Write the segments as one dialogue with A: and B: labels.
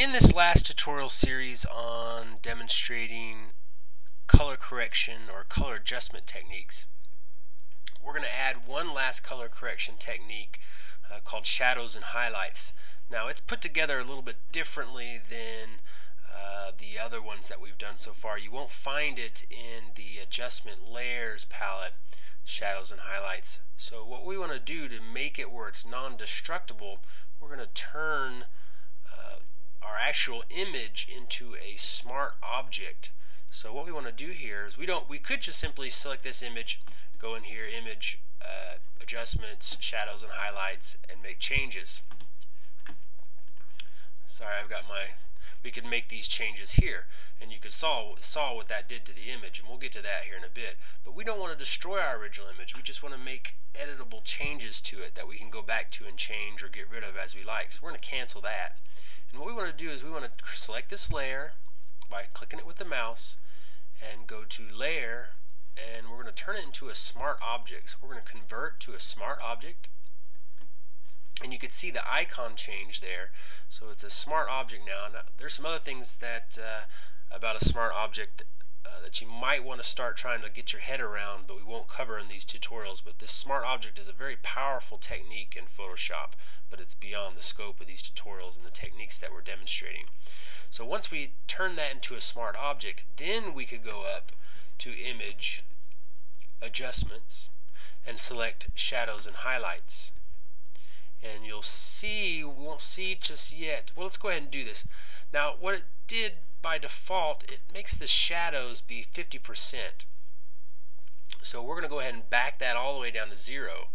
A: In this last tutorial series on demonstrating color correction or color adjustment techniques, we're going to add one last color correction technique uh, called shadows and highlights. Now it's put together a little bit differently than uh, the other ones that we've done so far. You won't find it in the adjustment layers palette, shadows and highlights. So what we want to do to make it where it's non-destructible, we're going to turn our actual image into a smart object. So what we want to do here is we don't we could just simply select this image, go in here, image, uh, adjustments, shadows and highlights, and make changes. Sorry, I've got my we could make these changes here and you could saw saw what that did to the image and we'll get to that here in a bit but we don't want to destroy our original image we just want to make editable changes to it that we can go back to and change or get rid of as we like so we're going to cancel that and what we want to do is we want to select this layer by clicking it with the mouse and go to layer and we're going to turn it into a smart object. So we're going to convert to a smart object and you can see the icon change there. So it's a smart object now. now there's some other things that uh, about a smart object uh, that you might want to start trying to get your head around, but we won't cover in these tutorials. But this smart object is a very powerful technique in Photoshop, but it's beyond the scope of these tutorials and the techniques that we're demonstrating. So once we turn that into a smart object, then we could go up to Image, Adjustments, and select Shadows and Highlights. And you'll see, we won't see just yet. Well, let's go ahead and do this. Now, what it did by default, it makes the shadows be 50%. So we're going to go ahead and back that all the way down to zero.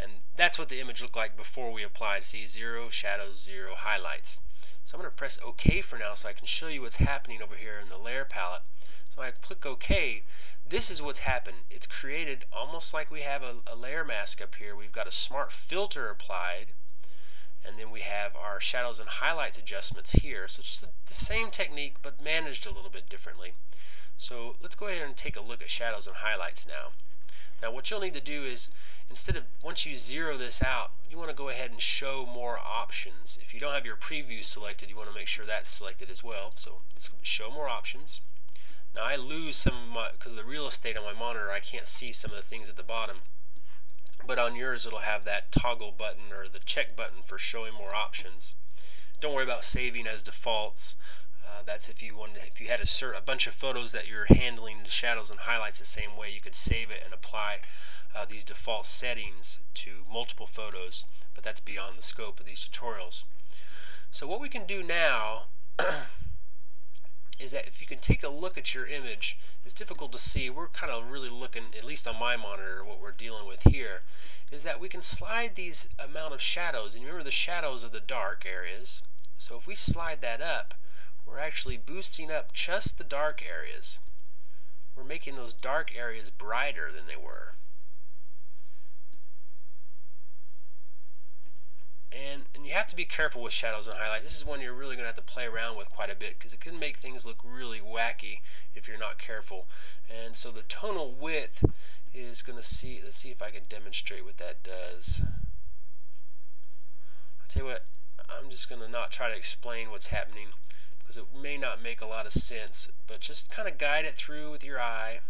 A: And that's what the image looked like before we applied. See, zero, shadows, zero, highlights. So I'm going to press OK for now so I can show you what's happening over here in the layer palette. So when I click OK. This is what's happened. It's created almost like we have a, a layer mask up here. We've got a smart filter applied and then we have our shadows and highlights adjustments here. So it's just the, same technique but managed a little bit differently. So let's go ahead and take a look at shadows and highlights now. Now what you'll need to do is instead of once you zero this out you want to go ahead and show more options. If you don't have your preview selected you want to make sure that's selected as well. So let's show more options. Now I lose some of because of the real estate on my monitor I can't see some of the things at the bottom but on yours it'll have that toggle button or the check button for showing more options. Don't worry about saving as defaults. Uh, that's if you wanted, if you had a, a bunch of photos that you're handling the shadows and highlights the same way, you could save it and apply uh, these default settings to multiple photos, but that's beyond the scope of these tutorials. So what we can do now is that if you can take a look at your image, it's difficult to see. We're kind of really looking, at least on my monitor, what we're dealing with here, is that we can slide these amount of shadows. And remember the shadows are the dark areas. So if we slide that up, we're actually boosting up just the dark areas. We're making those dark areas brighter than they were. And, and you have to be careful with shadows and highlights. This is one you're really going to have to play around with quite a bit because it can make things look really wacky if you're not careful. And so the tonal width is going to see, let's see if I can demonstrate what that does. I'll tell you what, I'm just going to not try to explain what's happening because it may not make a lot of sense, but just kind of guide it through with your eye.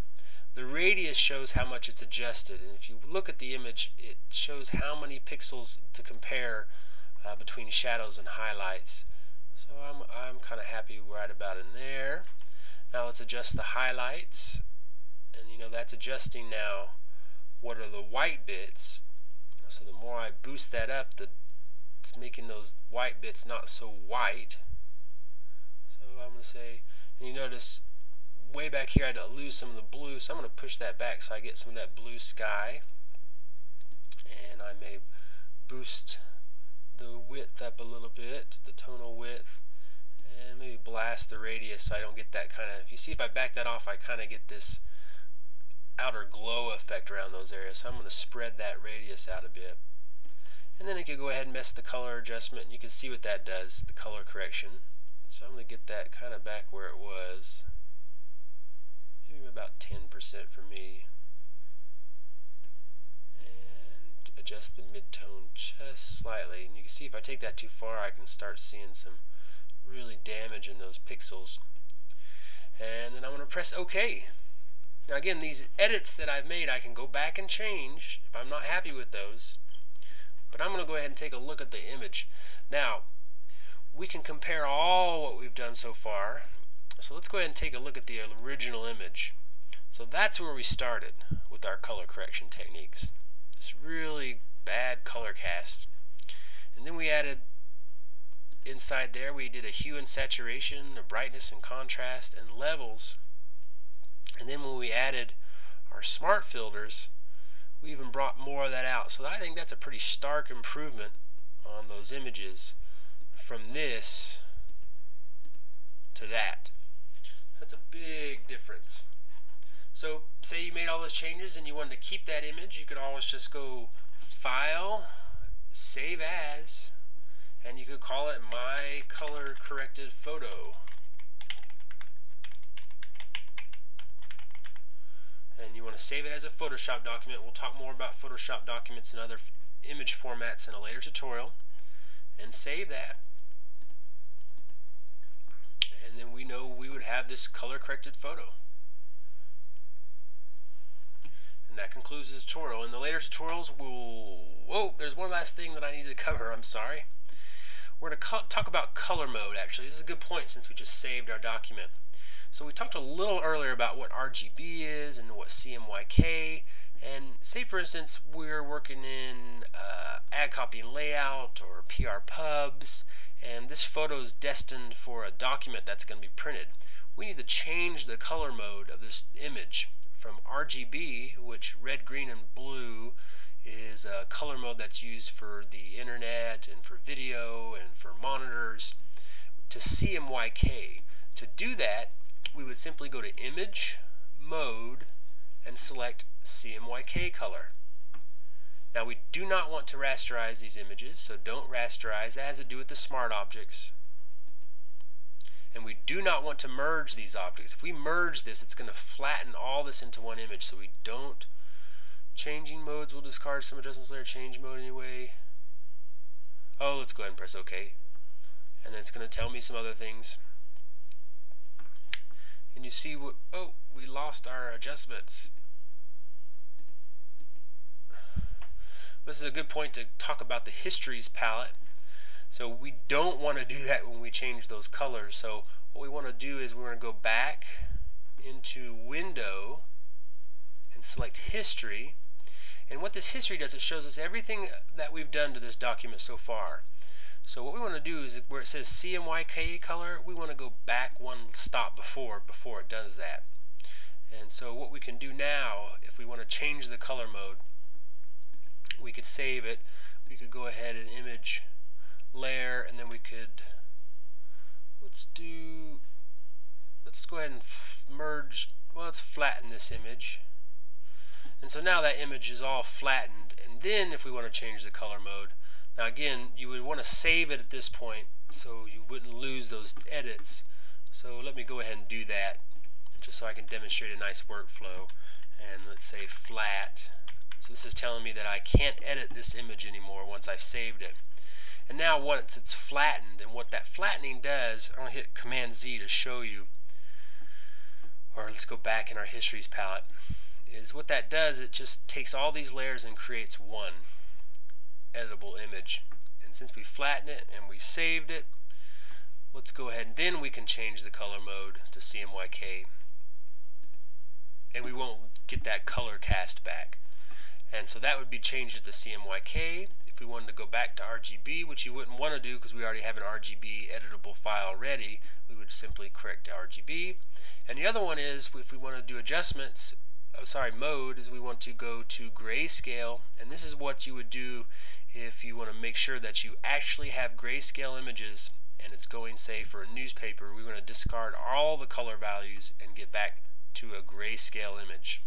A: The radius shows how much it's adjusted, and if you look at the image, it shows how many pixels to compare uh, between shadows and highlights. So I'm, I'm kind of happy right about in there. Now let's adjust the highlights, and you know that's adjusting now what are the white bits. So the more I boost that up, the it's making those white bits not so white. So I'm going to say, and you notice way back here I had to lose some of the blue, so I'm going to push that back so I get some of that blue sky. And I may boost the width up a little bit, the tonal width, and maybe blast the radius so I don't get that kind of, if you see if I back that off, I kind of get this outer glow effect around those areas. So I'm going to spread that radius out a bit. And then I could go ahead and mess the color adjustment. And you can see what that does, the color correction. So I'm going to get that kind of back where it was about 10% for me. And adjust the midtone just slightly. And you can see if I take that too far, I can start seeing some really damage in those pixels. And then I'm going to press OK. Now again, these edits that I've made, I can go back and change if I'm not happy with those. But I'm going to go ahead and take a look at the image. Now, we can compare all what we've done so far. So let's go ahead and take a look at the original image. So that's where we started with our color correction techniques. This really bad color cast. And then we added inside there we did a hue and saturation, a brightness and contrast, and levels. And then when we added our smart filters, we even brought more of that out. So I think that's a pretty stark improvement on those images from this to that. So that's a big difference. So say you made all those changes and you wanted to keep that image, you could always just go File, Save As, and you could call it My Color Corrected Photo. And you want to save it as a Photoshop document. We'll talk more about Photoshop documents and other image formats in a later tutorial. And save that. Then we know we would have this color corrected photo. And that concludes the tutorial. In the later tutorials, we'll... Whoa, there's one last thing that I need to cover. I'm sorry. We're going to talk about color mode, actually. This is a good point since we just saved our document. So we talked a little earlier about what RGB is and what CMYK. And say, for instance, we're working in uh, ad copy layout or PR pubs, and this photo is destined for a document that's going to be printed. We need to change the color mode of this image from RGB, which red, green, and blue is a color mode that's used for the internet and for video and for monitors, to CMYK. To do that, we would simply go to Image, Mode, and select CMYK color. Now we do not want to rasterize these images, so don't rasterize. That has to do with the smart objects and we do not want to merge these objects. If we merge this, it's going to flatten all this into one image, so we don't. Changing modes will discard some adjustments layer, change mode anyway. Oh, let's go ahead and press OK. And then it's going to tell me some other things. And you see what, oh, we lost our adjustments. This is a good point to talk about the histories palette. So we don't want to do that when we change those colors. So what we want to do is we're going to go back into Window and select History. And what this history does, it shows us everything that we've done to this document so far. So what we want to do is where it says CMYK color, we want to go back one stop before, before it does that. And so what we can do now, if we want to change the color mode, we could save it. We could go ahead and image layer and then we could let's do let's go ahead and merge well let's flatten this image. And so now that image is all flattened. And then if we want to change the color mode now again you would want to save it at this point so you wouldn't lose those edits. So let me go ahead and do that just so I can demonstrate a nice workflow. And let's say flat so this is telling me that I can't edit this image anymore once I've saved it and now once it's flattened, and what that flattening does, I'm going to hit Command Z to show you, or let's go back in our histories palette, is what that does, it just takes all these layers and creates one editable image. And since we flattened it and we saved it, let's go ahead and then we can change the color mode to CMYK. And we won't get that color cast back. And so that would be changed to CMYK. If we wanted to go back to RGB, which you wouldn't want to do because we already have an RGB editable file ready, we would simply correct RGB. And the other one is if we want to do adjustments, oh, sorry, mode is we want to go to grayscale. And this is what you would do if you want to make sure that you actually have grayscale images and it's going, say, for a newspaper, We want to discard all the color values and get back to a grayscale image.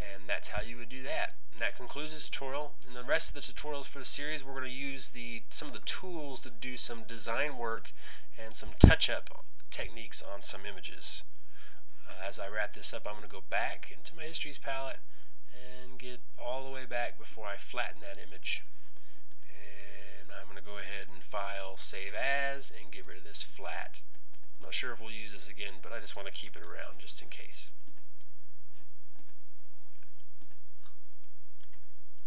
A: And that's how you would do that. And that concludes this tutorial. In the rest of the tutorials for the series, we're going to use the some of the tools to do some design work and some touch-up techniques on some images. Uh, as I wrap this up, I'm going to go back into my histories palette and get all the way back before I flatten that image. And I'm going to go ahead and file save as and get rid of this. flat. I'm not sure if we'll use this again, but I just want to keep it around just in case.